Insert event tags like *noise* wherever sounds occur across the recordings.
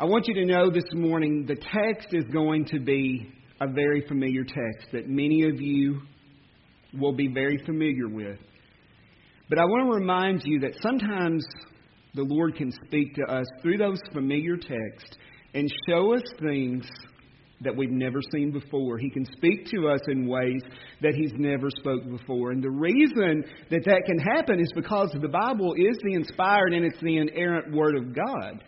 I want you to know this morning the text is going to be a very familiar text that many of you will be very familiar with. But I want to remind you that sometimes the Lord can speak to us through those familiar texts and show us things that we've never seen before. He can speak to us in ways that He's never spoke before. And the reason that that can happen is because the Bible is the inspired and it's the inerrant Word of God.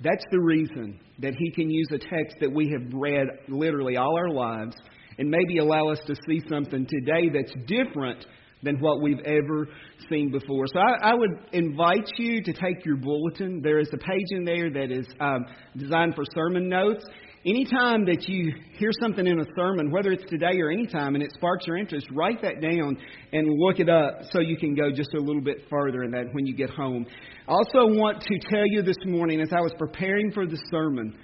That's the reason that He can use a text that we have read literally all our lives and maybe allow us to see something today that's different than what we've ever seen before. So I, I, would invite you to take your bulletin. There is a page in there that is um, designed for sermon notes. Anytime that you hear something in a sermon, whether it's today or anytime, and it sparks your interest, write that down and look it up so you can go just a little bit further in that when you get home. I also want to tell you this morning, as I was preparing for the sermon,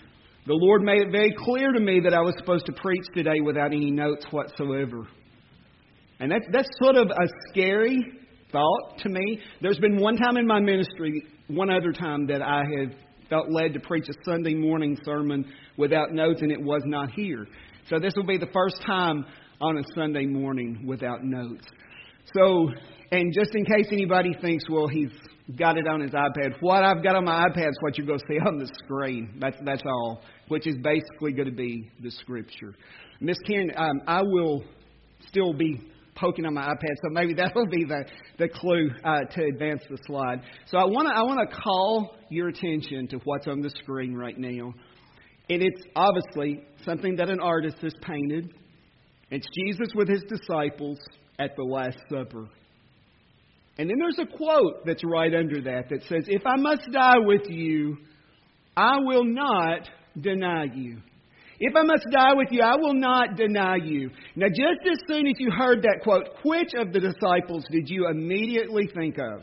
the Lord made it very clear to me that I was supposed to preach today without any notes whatsoever. And that's, that's sort of a scary thought to me. There's been one time in my ministry, one other time, that I have felt led to preach a Sunday morning sermon without notes, and it was not here. So this will be the first time on a Sunday morning without notes. So, and just in case anybody thinks, well, he's got it on his iPad, what I've got on my iPad is what you're going to see *laughs* on the screen. That's that's all, which is basically going to be the scripture. Miss Karen, um, I will still be poking on my iPad, so maybe that will be the, the clue uh, to advance the slide. So I want to I want to call your attention to what's on the screen right now, and it's obviously something that an artist has painted. It's Jesus with his disciples at the Last Supper. And then there's a quote that's right under that that says, If I must die with you, I will not deny you. If I must die with you, I will not deny you. Now, just as soon as you heard that quote, which of the disciples did you immediately think of?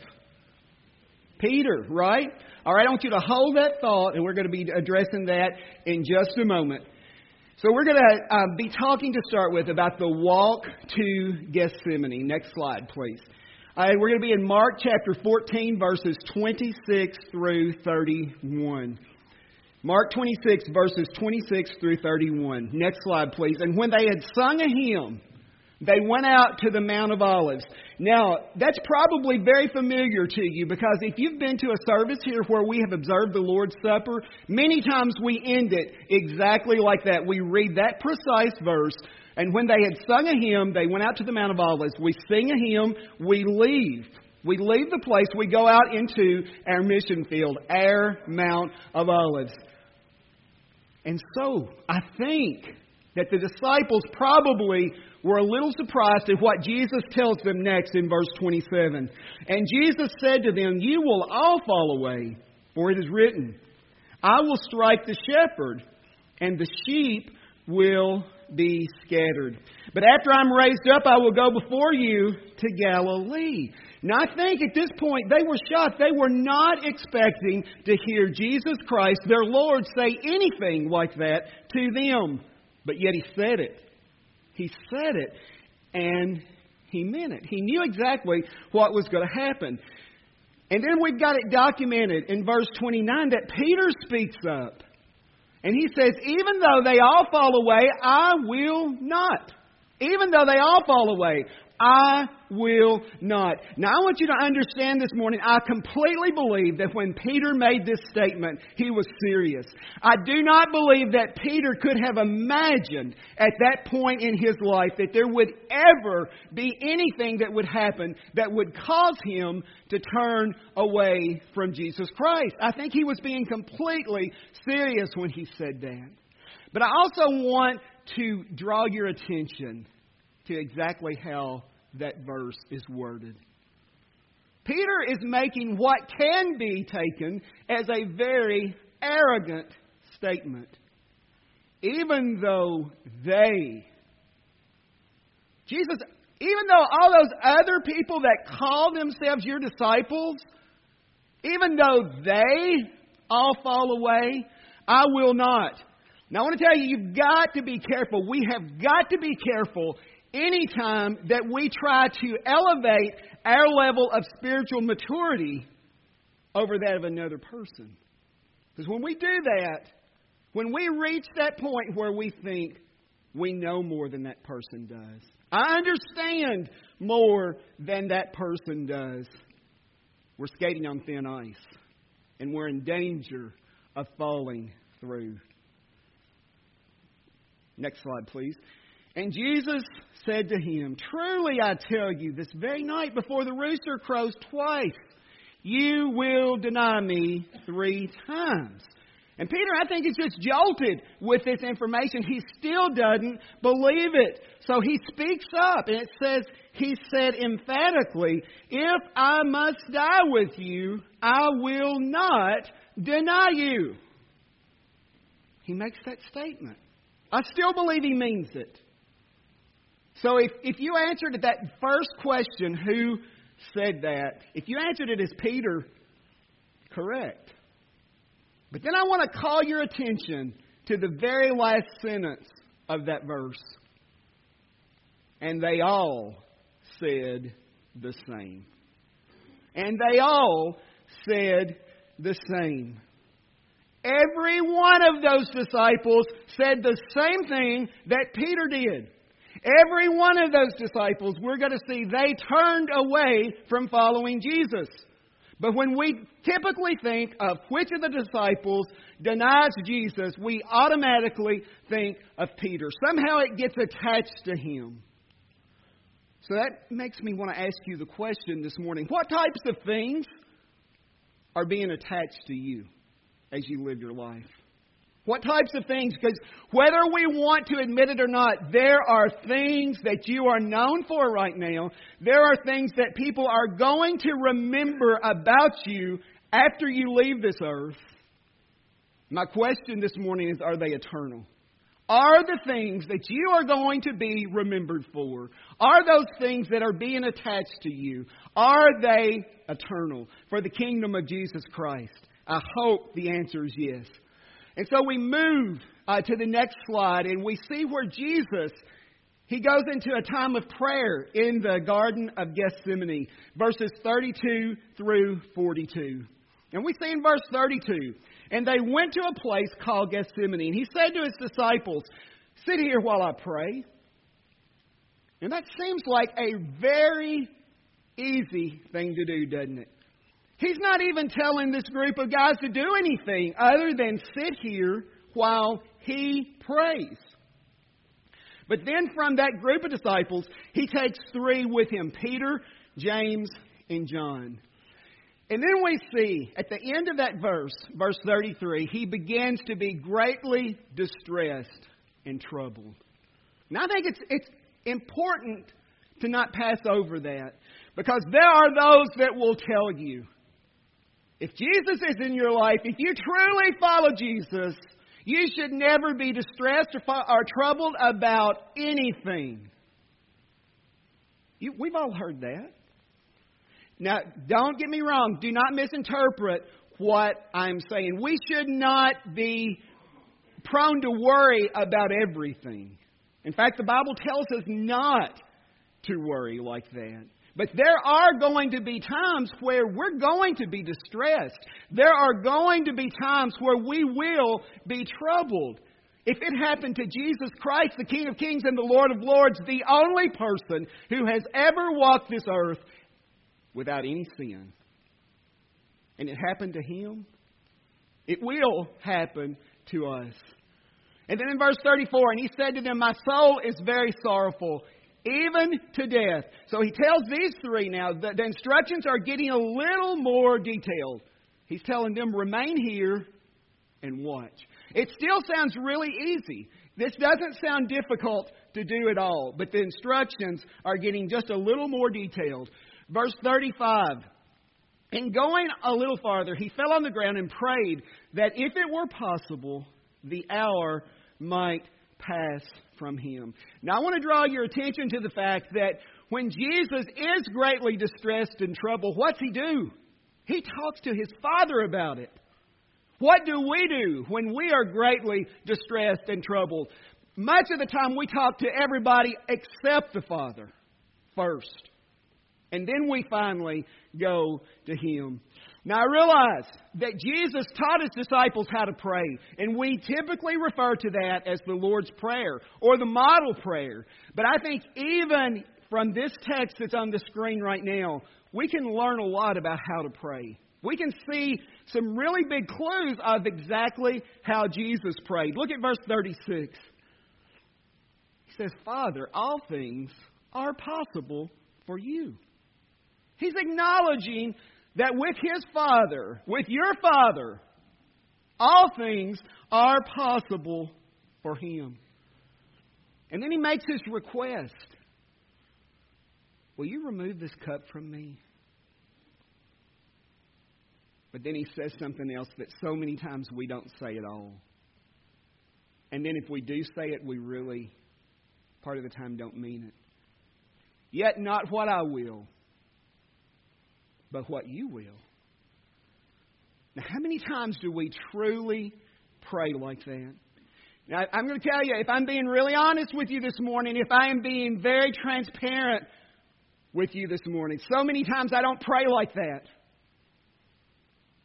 Peter, right? All right, I want you to hold that thought, and we're going to be addressing that in just a moment. So, we're going to uh, be talking to start with about the walk to Gethsemane. Next slide, please. Right, we're going to be in Mark chapter 14, verses 26 through 31. Mark 26, verses 26 through 31. Next slide, please. And when they had sung a hymn, they went out to the Mount of Olives. Now, that's probably very familiar to you because if you've been to a service here where we have observed the Lord's Supper, many times we end it exactly like that. We read that precise verse, and when they had sung a hymn, they went out to the Mount of Olives. We sing a hymn, we leave. We leave the place, we go out into our mission field, our Mount of Olives. And so, I think that the disciples probably were a little surprised at what Jesus tells them next in verse 27. And Jesus said to them, You will all fall away, for it is written, I will strike the shepherd, and the sheep will be scattered. But after I'm raised up, I will go before you to Galilee. Now, I think at this point they were shocked. They were not expecting to hear Jesus Christ, their Lord, say anything like that to them. But yet He said it. He said it, and He meant it. He knew exactly what was going to happen. And then we've got it documented in verse 29 that Peter speaks up. And he says, Even though they all fall away, I will not. Even though they all fall away, I will not. Now, I want you to understand this morning, I completely believe that when Peter made this statement, he was serious. I do not believe that Peter could have imagined at that point in his life that there would ever be anything that would happen that would cause him to turn away from Jesus Christ. I think he was being completely serious when he said that. But I also want to draw your attention to exactly how that verse is worded. Peter is making what can be taken as a very arrogant statement. Even though they, Jesus, even though all those other people that call themselves your disciples, even though they all fall away, I will not. Now, I want to tell you, you've got to be careful. We have got to be careful anytime that we try to elevate our level of spiritual maturity over that of another person. Because when we do that, when we reach that point where we think we know more than that person does, I understand more than that person does, we're skating on thin ice and we're in danger of falling through. Next slide, please. And Jesus said to him, Truly I tell you, this very night before the rooster crows twice, you will deny me three times. And Peter, I think, is just jolted with this information. He still doesn't believe it. So he speaks up, and it says, he said emphatically, If I must die with you, I will not deny you. He makes that statement. I still believe he means it. So if, if you answered that first question, who said that, if you answered it as Peter, correct. But then I want to call your attention to the very last sentence of that verse. And they all said the same. And they all said the same. Every one of those disciples said the same thing that Peter did. Every one of those disciples, we're going to see, they turned away from following Jesus. But when we typically think of which of the disciples denies Jesus, we automatically think of Peter. Somehow it gets attached to him. So that makes me want to ask you the question this morning what types of things are being attached to you as you live your life? What types of things? Because whether we want to admit it or not, there are things that you are known for right now. There are things that people are going to remember about you after you leave this earth. My question this morning is are they eternal? Are the things that you are going to be remembered for, are those things that are being attached to you, are they eternal for the kingdom of Jesus Christ? I hope the answer is yes. And so we move uh, to the next slide and we see where Jesus he goes into a time of prayer in the Garden of Gethsemane, verses 32 through 42. And we see in verse 32, and they went to a place called Gethsemane, and he said to his disciples, Sit here while I pray. And that seems like a very easy thing to do, doesn't it? He's not even telling this group of guys to do anything other than sit here while he prays. But then from that group of disciples, he takes three with him Peter, James, and John. And then we see at the end of that verse, verse 33, he begins to be greatly distressed and troubled. Now I think it's, it's important to not pass over that because there are those that will tell you if Jesus is in your life, if you truly follow Jesus, you should never be distressed or, or troubled about anything. You, we've all heard that. Now, don't get me wrong. Do not misinterpret what I'm saying. We should not be prone to worry about everything. In fact, the Bible tells us not to worry like that. But there are going to be times where we're going to be distressed. There are going to be times where we will be troubled. If it happened to Jesus Christ, the King of Kings and the Lord of Lords, the only person who has ever walked this earth without any sin, and it happened to him, it will happen to us. And then in verse 34, and he said to them, My soul is very sorrowful even to death. So he tells these three now that the instructions are getting a little more detailed. He's telling them, remain here and watch. It still sounds really easy. This doesn't sound difficult to do at all, but the instructions are getting just a little more detailed. Verse 35. And going a little farther, he fell on the ground and prayed that if it were possible, the hour might pass from him. Now, I want to draw your attention to the fact that when Jesus is greatly distressed and troubled, what's he do? He talks to his Father about it. What do we do when we are greatly distressed and troubled? Much of the time, we talk to everybody except the Father first. And then we finally go to Him. Now I realize that Jesus taught his disciples how to pray, and we typically refer to that as the Lord's Prayer or the model prayer. But I think even from this text that's on the screen right now, we can learn a lot about how to pray. We can see some really big clues of exactly how Jesus prayed. Look at verse 36. He says, Father, all things are possible for you. He's acknowledging that with his Father, with your Father, all things are possible for him. And then he makes his request Will you remove this cup from me? But then he says something else that so many times we don't say at all. And then if we do say it, we really, part of the time, don't mean it. Yet not what I will, but what you will. Now, how many times do we truly pray like that? Now, I'm going to tell you, if I'm being really honest with you this morning, if I am being very transparent with you this morning, so many times I don't pray like that.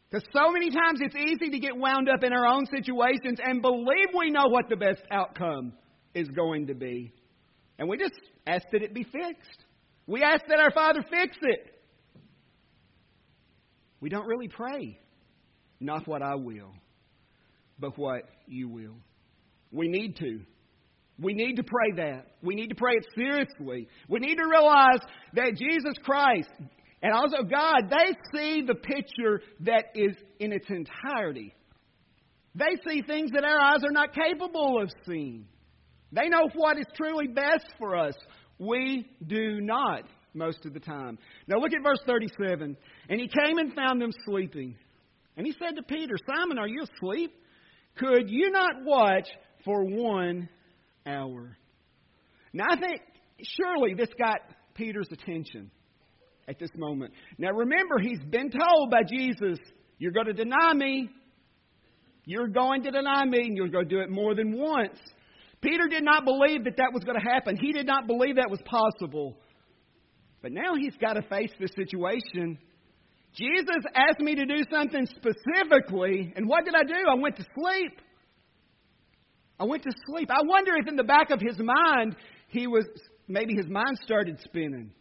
Because so many times it's easy to get wound up in our own situations and believe we know what the best outcome is going to be. And we just ask that it be fixed. We ask that our Father fix it. We don't really pray, not what I will, but what you will. We need to. We need to pray that. We need to pray it seriously. We need to realize that Jesus Christ and also God, they see the picture that is in its entirety. They see things that our eyes are not capable of seeing. They know what is truly best for us. We do not most of the time. Now look at verse 37. And he came and found them sleeping. And he said to Peter, Simon, are you asleep? Could you not watch for one hour? Now I think surely this got Peter's attention at this moment. Now remember, he's been told by Jesus, You're going to deny me. You're going to deny me, and you're going to do it more than once. Peter did not believe that that was going to happen. He did not believe that was possible. But now he's got to face this situation. Jesus asked me to do something specifically, and what did I do? I went to sleep. I went to sleep. I wonder if in the back of his mind, he was maybe his mind started spinning.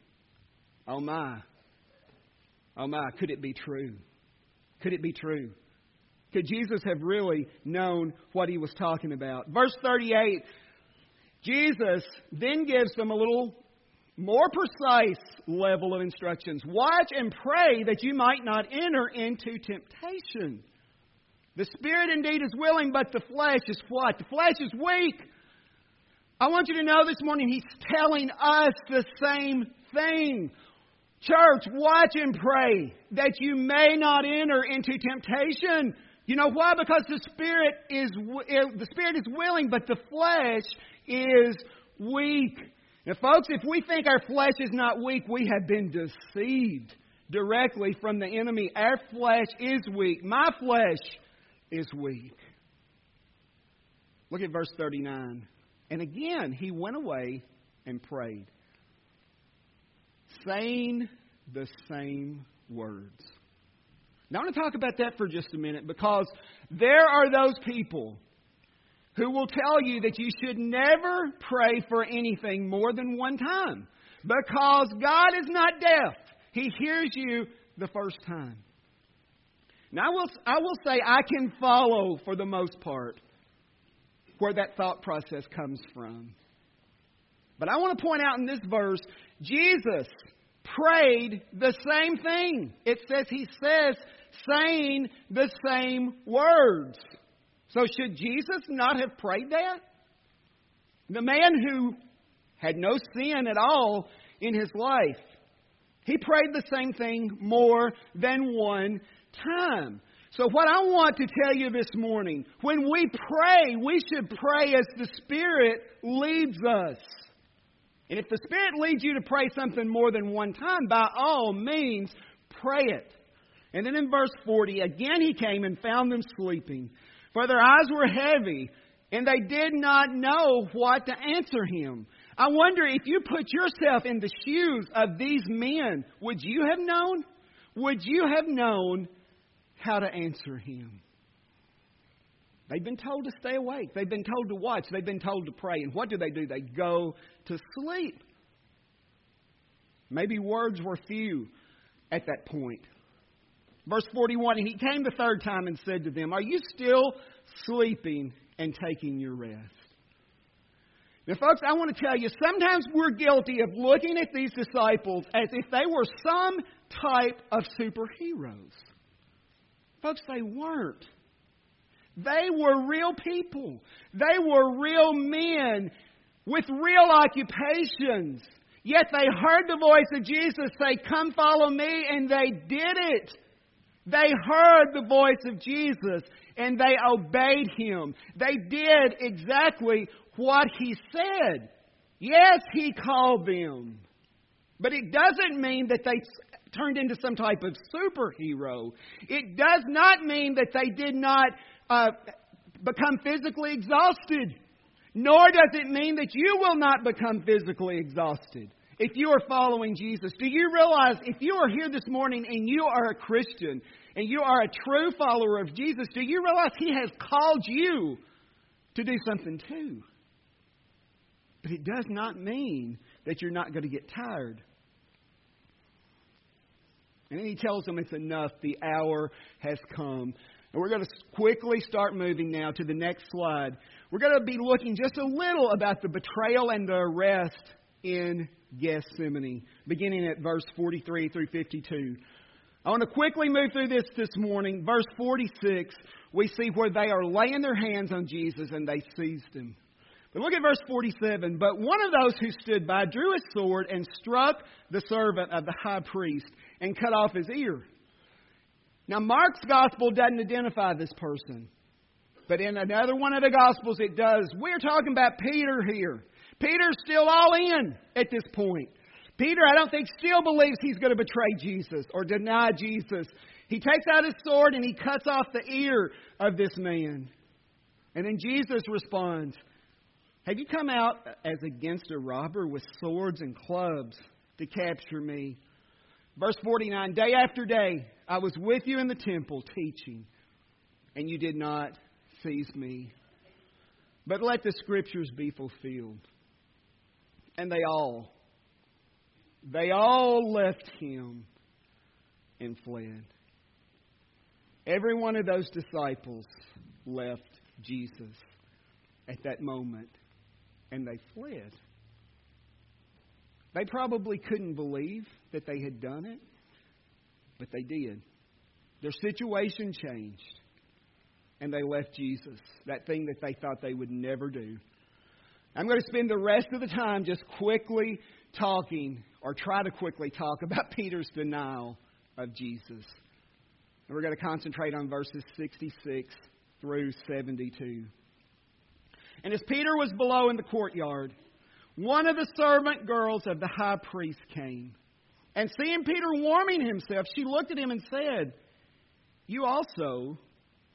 Oh my. Oh my, could it be true? Could it be true? Could Jesus have really known what he was talking about? Verse 38, Jesus then gives them a little more precise level of instructions. Watch and pray that you might not enter into temptation. The spirit indeed is willing, but the flesh is what? The flesh is weak. I want you to know this morning, he's telling us the same thing. Church, watch and pray that you may not enter into temptation. You know why? Because the spirit is eh, the spirit is willing, but the flesh is weak. Now, folks, if we think our flesh is not weak, we have been deceived directly from the enemy. Our flesh is weak. My flesh is weak. Look at verse 39. And again, he went away and prayed saying the same words. Now, I want to talk about that for just a minute because there are those people who will tell you that you should never pray for anything more than one time because God is not deaf. He hears you the first time. Now, I will, I will say I can follow for the most part where that thought process comes from. But I want to point out in this verse, Jesus prayed the same thing. It says he says, saying the same words. So should Jesus not have prayed that? The man who had no sin at all in his life, he prayed the same thing more than one time. So, what I want to tell you this morning, when we pray, we should pray as the Spirit leads us. And if the Spirit leads you to pray something more than one time, by all means, pray it. And then in verse 40, again he came and found them sleeping, for their eyes were heavy, and they did not know what to answer him. I wonder if you put yourself in the shoes of these men, would you have known? Would you have known how to answer him. They've been told to stay awake. They've been told to watch. They've been told to pray. And what do they do? They go to sleep. Maybe words were few at that point. Verse 41 And he came the third time and said to them, Are you still sleeping and taking your rest? Now, folks, I want to tell you, sometimes we're guilty of looking at these disciples as if they were some type of superheroes. Folks, they weren't. They were real people. They were real men with real occupations. Yet they heard the voice of Jesus say, Come follow me, and they did it. They heard the voice of Jesus and they obeyed him. They did exactly what he said. Yes, he called them. But it doesn't mean that they turned into some type of superhero. It does not mean that they did not uh, become physically exhausted. Nor does it mean that you will not become physically exhausted if you are following Jesus. Do you realize if you are here this morning and you are a Christian and you are a true follower of Jesus, do you realize He has called you to do something too? But it does not mean that you're not going to get tired. And then he tells them it's enough. The hour has come. And we're going to quickly start moving now to the next slide. We're going to be looking just a little about the betrayal and the arrest in Gethsemane, beginning at verse 43 through 52. I want to quickly move through this this morning. Verse 46, we see where they are laying their hands on Jesus and they seized him. But look at verse 47. But one of those who stood by drew his sword and struck the servant of the high priest and cut off his ear. Now, Mark's gospel doesn't identify this person. But in another one of the gospels, it does. We're talking about Peter here. Peter's still all in at this point. Peter, I don't think, still believes he's going to betray Jesus or deny Jesus. He takes out his sword and he cuts off the ear of this man. And then Jesus responds, Have you come out as against a robber with swords and clubs to capture me? Verse 49 Day after day, I was with you in the temple teaching, and you did not seize me. But let the scriptures be fulfilled. And they all, they all left him and fled. Every one of those disciples left Jesus at that moment and they fled. They probably couldn't believe that they had done it, but they did. Their situation changed and they left Jesus, that thing that they thought they would never do. I'm going to spend the rest of the time just quickly talking, or try to quickly talk *laughs* about Peter's denial of Jesus. And we're going to concentrate on verses 66 through 72. And as Peter was below in the courtyard, one of the servant girls of the high priest came. And seeing Peter warming himself, she looked at him and said, You also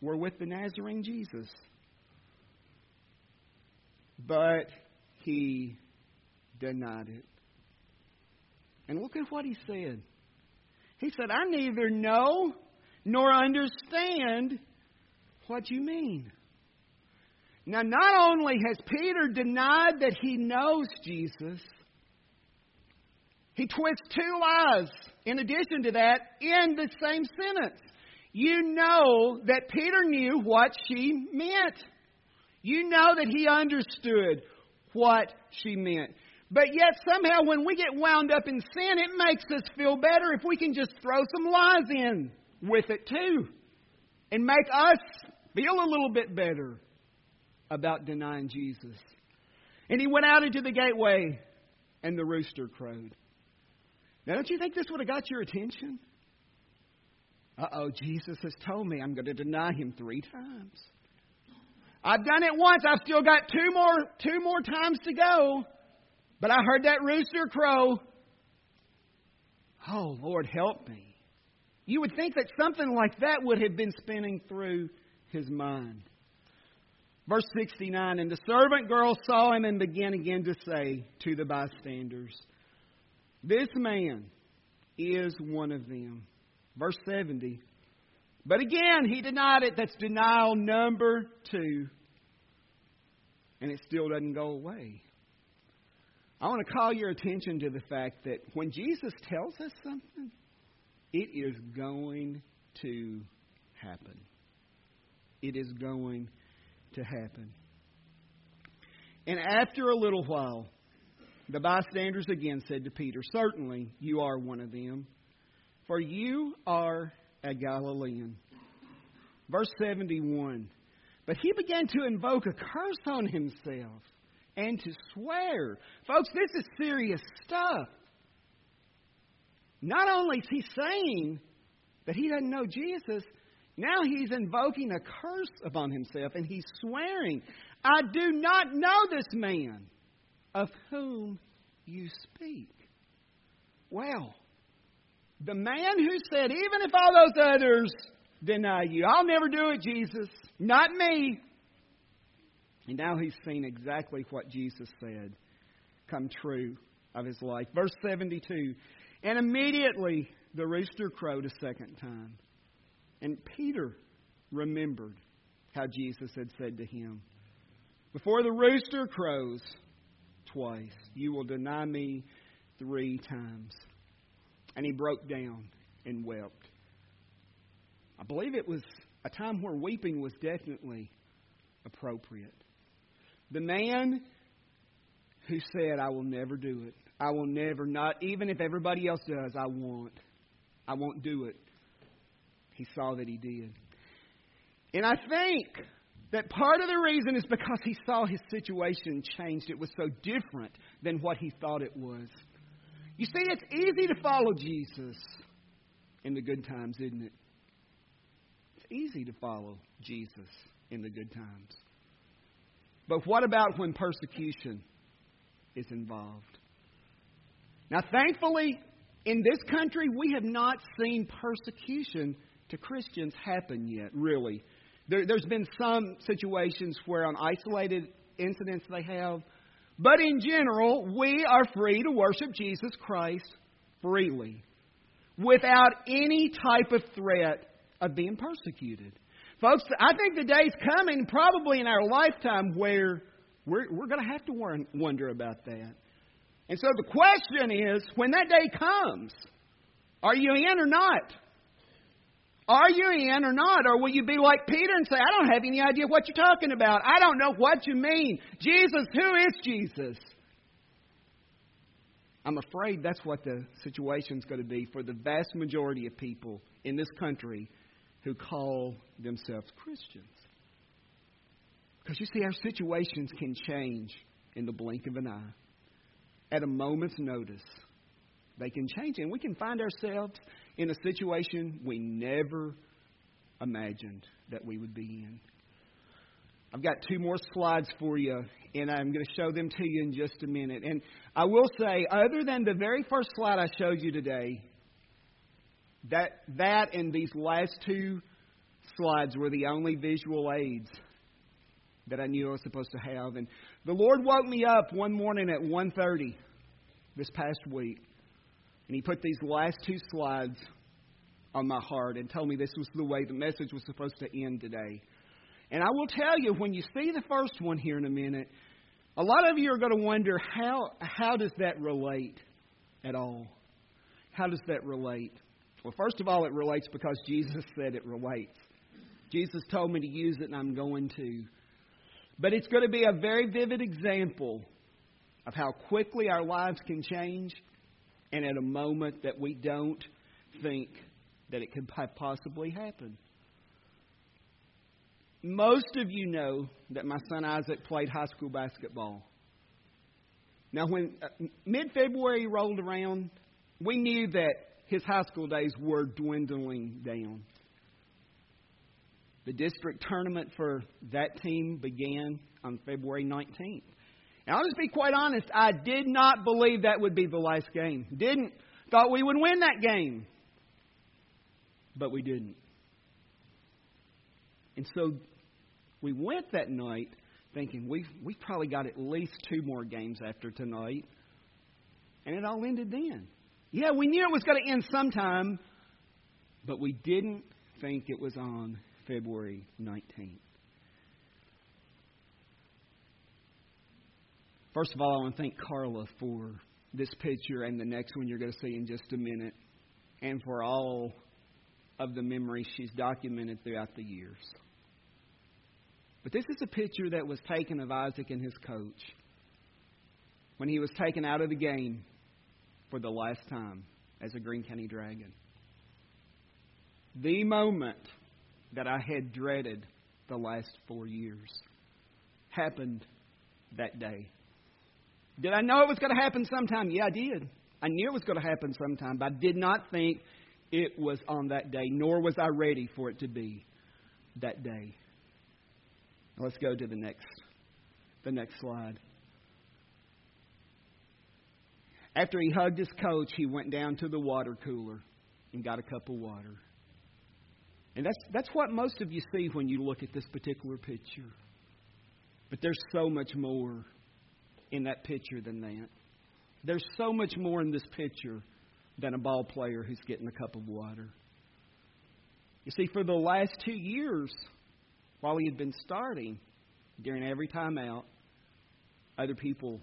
were with the Nazarene Jesus. But he denied it. And look at what he said. He said, I neither know nor understand what you mean. Now, not only has Peter denied that he knows Jesus, he twists two lies in addition to that in the same sentence. You know that Peter knew what she meant. You know that he understood what she meant. But yet, somehow, when we get wound up in sin, it makes us feel better if we can just throw some lies in with it, too, and make us feel a little bit better about denying Jesus. And he went out into the gateway, and the rooster crowed. Now, don't you think this would have got your attention? Uh oh, Jesus has told me I'm going to deny him three times. I've done it once. I've still got two more two more times to go. But I heard that rooster crow. Oh, Lord, help me. You would think that something like that would have been spinning through his mind. Verse 69 And the servant girl saw him and began again to say to the bystanders, This man is one of them. Verse 70 But again, he denied it. That's denial number two. And it still doesn't go away. I want to call your attention to the fact that when Jesus tells us something, it is going to happen. It is going to happen. And after a little while, the bystanders again said to Peter, Certainly you are one of them, for you are a Galilean. Verse 71 But he began to invoke a curse on himself and to swear. Folks, this is serious stuff. Not only is he saying that he doesn't know Jesus, now he's invoking a curse upon himself and he's swearing, I do not know this man of whom you speak. Well, the man who said, even if all those others deny you, I'll never do it, Jesus, not me. And now he's seen exactly what Jesus said come true of his life. Verse 72 And immediately the rooster crowed a second time. And Peter remembered how Jesus had said to him, Before the rooster crows twice, you will deny me three times. And he broke down and wept. I believe it was a time where weeping was definitely appropriate. The man who said, I will never do it. I will never, not even if everybody else does, I won't. I won't do it. He saw that he did. And I think that part of the reason is because he saw his situation changed. It was so different than what he thought it was. You see, it's easy to follow Jesus in the good times, isn't it? It's easy to follow Jesus in the good times. But what about when persecution is involved? Now, thankfully, in this country, we have not seen persecution to Christians happen yet, really. There, has been some situations where on isolated incidents they have, but in general, we are free to worship Jesus Christ freely without any type of threat of being persecuted. Folks, I think the day's coming, probably in our lifetime, where we're, we're going to have to wonder about that. And so the question is when that day comes, are you in or not? Are you in or not? Or will you be like Peter and say, I don't have any idea what you're talking about. I don't know what you mean. Jesus, who is Jesus? I'm afraid that's what the situation's going to be for the vast majority of people in this country who call themselves Christians. Because you see, our situations can change in the blink of an eye. At a moment's notice, they can change. And we can find ourselves in a situation we never imagined that we would be in. I've got two more slides for you, and I'm going to show them to you in just a minute. And I will say, other than the very first slide I showed you today, that, that and these last two slides were the only visual aids that I knew I was supposed to have. And the Lord woke me up one morning at 1.30 this past week and he put these last two slides on my heart and told me this was the way the message was supposed to end today. And I will tell you, when you see the first one here in a minute, a lot of you are going to wonder how, how does that relate at all? How does that relate? Well, first of all, it relates because Jesus said it relates. Jesus told me to use it, and I'm going to. But it's going to be a very vivid example of how quickly our lives can change and at a moment that we don't think that it could *laughs* possibly happen. Most of you know that my son Isaac played high school basketball. Now, when uh, mid February rolled around, we knew that his high school days were dwindling down. The district tournament for that team began on February 19th. And I'll just be quite honest, I did not believe that would be the last game. Didn't. Thought we would win that game. But we didn't. And so we went that night thinking we've, we've probably got at least two more games after tonight. And it all ended then. Yeah, we knew it was going to end sometime, but we didn't think it was on February 19th. First of all, I want to thank Carla for this picture and the next one you're going to see in just a minute, and for all of the memories she's documented throughout the years. But this is a picture that was taken of Isaac and his coach when he was taken out of the game for the last time as a Green County Dragon. The moment that I had dreaded the last four years happened that day. Did I know it was going to happen sometime? Yeah, I did. I knew it was going to happen sometime, but I did not think it was on that day, nor was I ready for it to be that day. Let's go to the next the next slide. After he hugged his coach, he went down to the water cooler and got a cup of water. And that's that's what most of you see when you look at this particular picture. But there's so much more in that picture than that. There's so much more in this picture than a ball player who's getting a cup of water. You see, for the last two years, while he had been starting, during every timeout, other people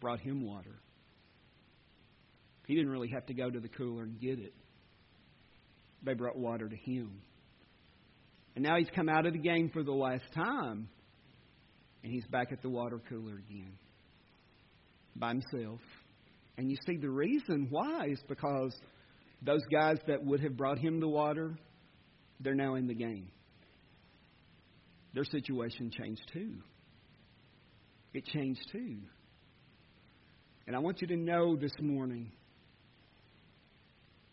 brought him water. He didn't really have to go to the cooler and get it. They brought water to him. And now he's come out of the game for the last time, and he's back at the water cooler again by himself. And you see, the reason why is because those guys that would have brought him the water, they're now in the game. Their situation changed too. It changed too. And I want you to know this morning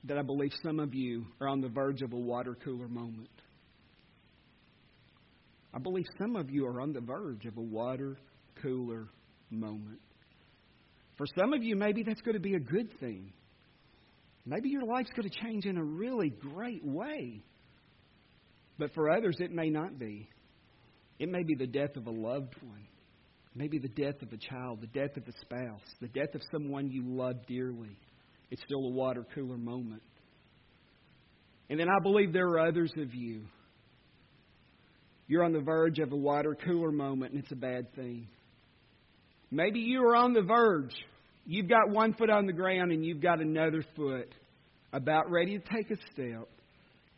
that I believe some of you are on the verge of a water cooler moment. I believe some of you are on the verge of a water cooler moment. For some of you, maybe that's going to be a good thing. Maybe your life's going to change in a really great way. But for others, it may not be. It may be the death of a loved one, maybe the death of a child, the death of a spouse, the death of someone you love dearly. It's still a water cooler moment. And then I believe there are others of you. You're on the verge of a water cooler moment, and it's a bad thing. Maybe you are on the verge. You've got one foot on the ground and you've got another foot about ready to take a step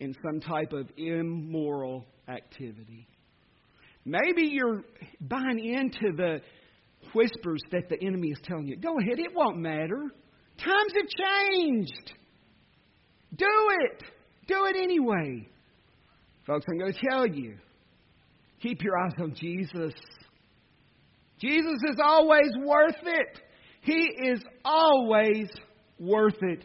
in some type of immoral activity. Maybe you're buying into the whispers that the enemy is telling you. Go ahead, it won't matter. Times have changed. Do it. Do it anyway. Folks, I'm going to tell you keep your eyes on Jesus. Jesus is always worth it. He is always worth it.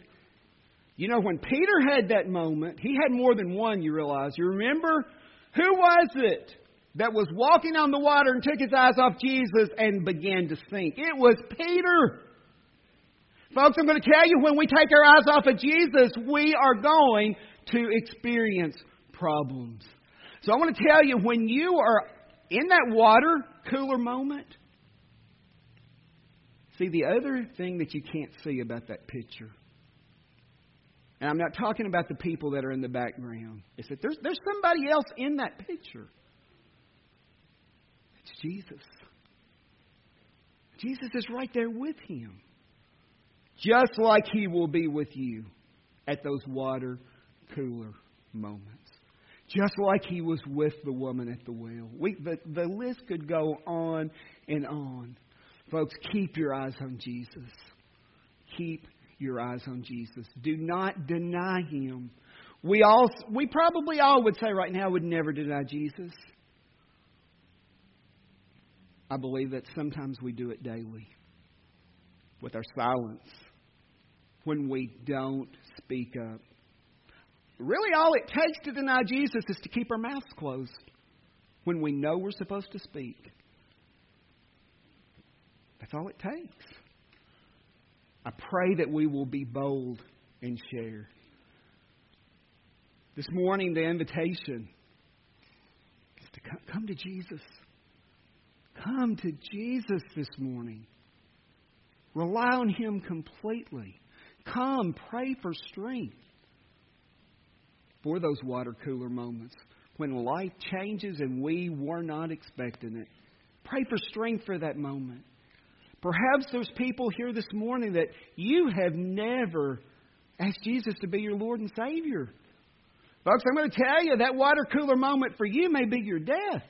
You know, when Peter had that moment, he had more than one, you realize. You remember? Who was it that was walking on the water and took his eyes off Jesus and began to sink? It was Peter. Folks, I'm going to tell you when we take our eyes off of Jesus, we are going to experience problems. So I want to tell you when you are in that water cooler moment, See, the other thing that you can't see about that picture, and I'm not talking about the people that are in the background, is that there's, there's somebody else in that picture. It's Jesus. Jesus is right there with him. Just like he will be with you at those water cooler moments. Just like he was with the woman at the well. We, the, the list could go on and on. Folks, keep your eyes on Jesus. Keep your eyes on Jesus. Do not deny him. We all we probably all would say right now would never deny Jesus. I believe that sometimes we do it daily with our silence when we don't speak up. Really, all it takes to deny Jesus is to keep our mouths closed when we know we're supposed to speak. That's all it takes. I pray that we will be bold and share. This morning, the invitation is to come to Jesus. Come to Jesus this morning. Rely on Him completely. Come, pray for strength. for those water cooler moments when life changes and we were not expecting it. Pray for strength for that moment. Perhaps there's people here this morning that you have never asked Jesus to be your Lord and Savior. Folks, I'm going to tell you that water cooler moment for you may be your death.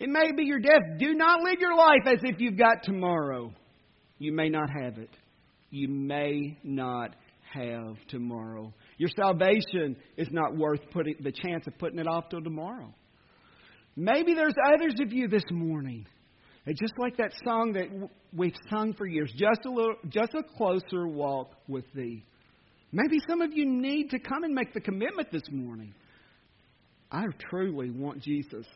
It may be your death. Do not live your life as if you've got tomorrow. You may not have it. You may not have tomorrow. Your salvation is not worth putting the chance of putting it off till tomorrow. Maybe there's others of you this morning. Just like that song that we've sung for years, just a little, just a closer walk with Thee. Maybe some of you need to come and make the commitment this morning. I truly want Jesus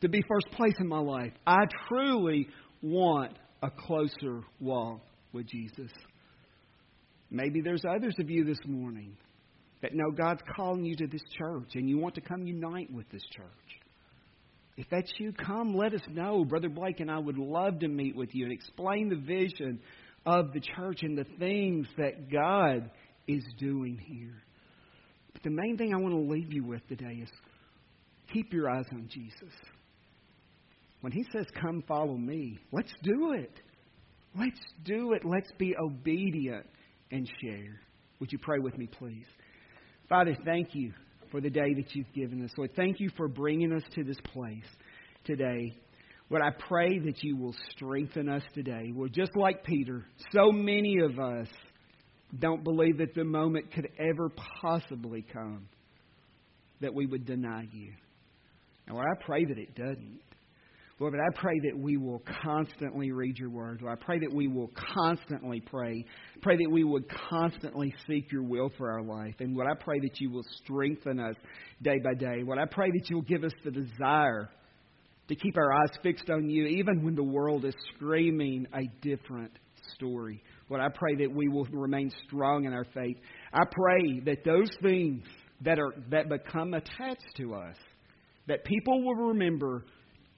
to be first place in my life. I truly want a closer walk with Jesus. Maybe there's others of you this morning that know God's calling you to this church and you want to come unite with this church. If that's you, come let us know. Brother Blake and I would love to meet with you and explain the vision of the church and the things that God is doing here. But the main thing I want to leave you with today is keep your eyes on Jesus. When he says, Come follow me, let's do it. Let's do it. Let's be obedient and share. Would you pray with me, please? Father, thank you for the day that you've given us. Lord, thank you for bringing us to this place today. Lord, I pray that you will strengthen us today. Lord, just like Peter, so many of us don't believe that the moment could ever possibly come that we would deny you. And Lord, I pray that it doesn't. Lord, but I pray that we will constantly read your word. Lord, I pray that we will constantly pray. Pray that we would constantly seek your will for our life. And Lord, I pray that you will strengthen us day by day. Lord, I pray that you'll give us the desire to keep our eyes fixed on you, even when the world is screaming a different story. Lord, I pray that we will remain strong in our faith. I pray that those things that are that become attached to us, that people will remember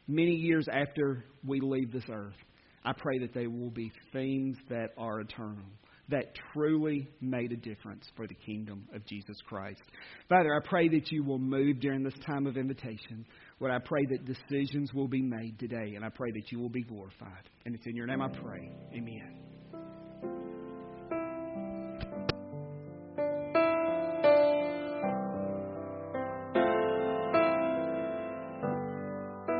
many years after we leave this earth. I pray that they will be things that are eternal, that truly made a difference for the kingdom of Jesus Christ. Father, I pray that you will move during this time of invitation. Lord, I pray that decisions will be made today, and I pray that you will be glorified. And it's in your name I pray. Amen.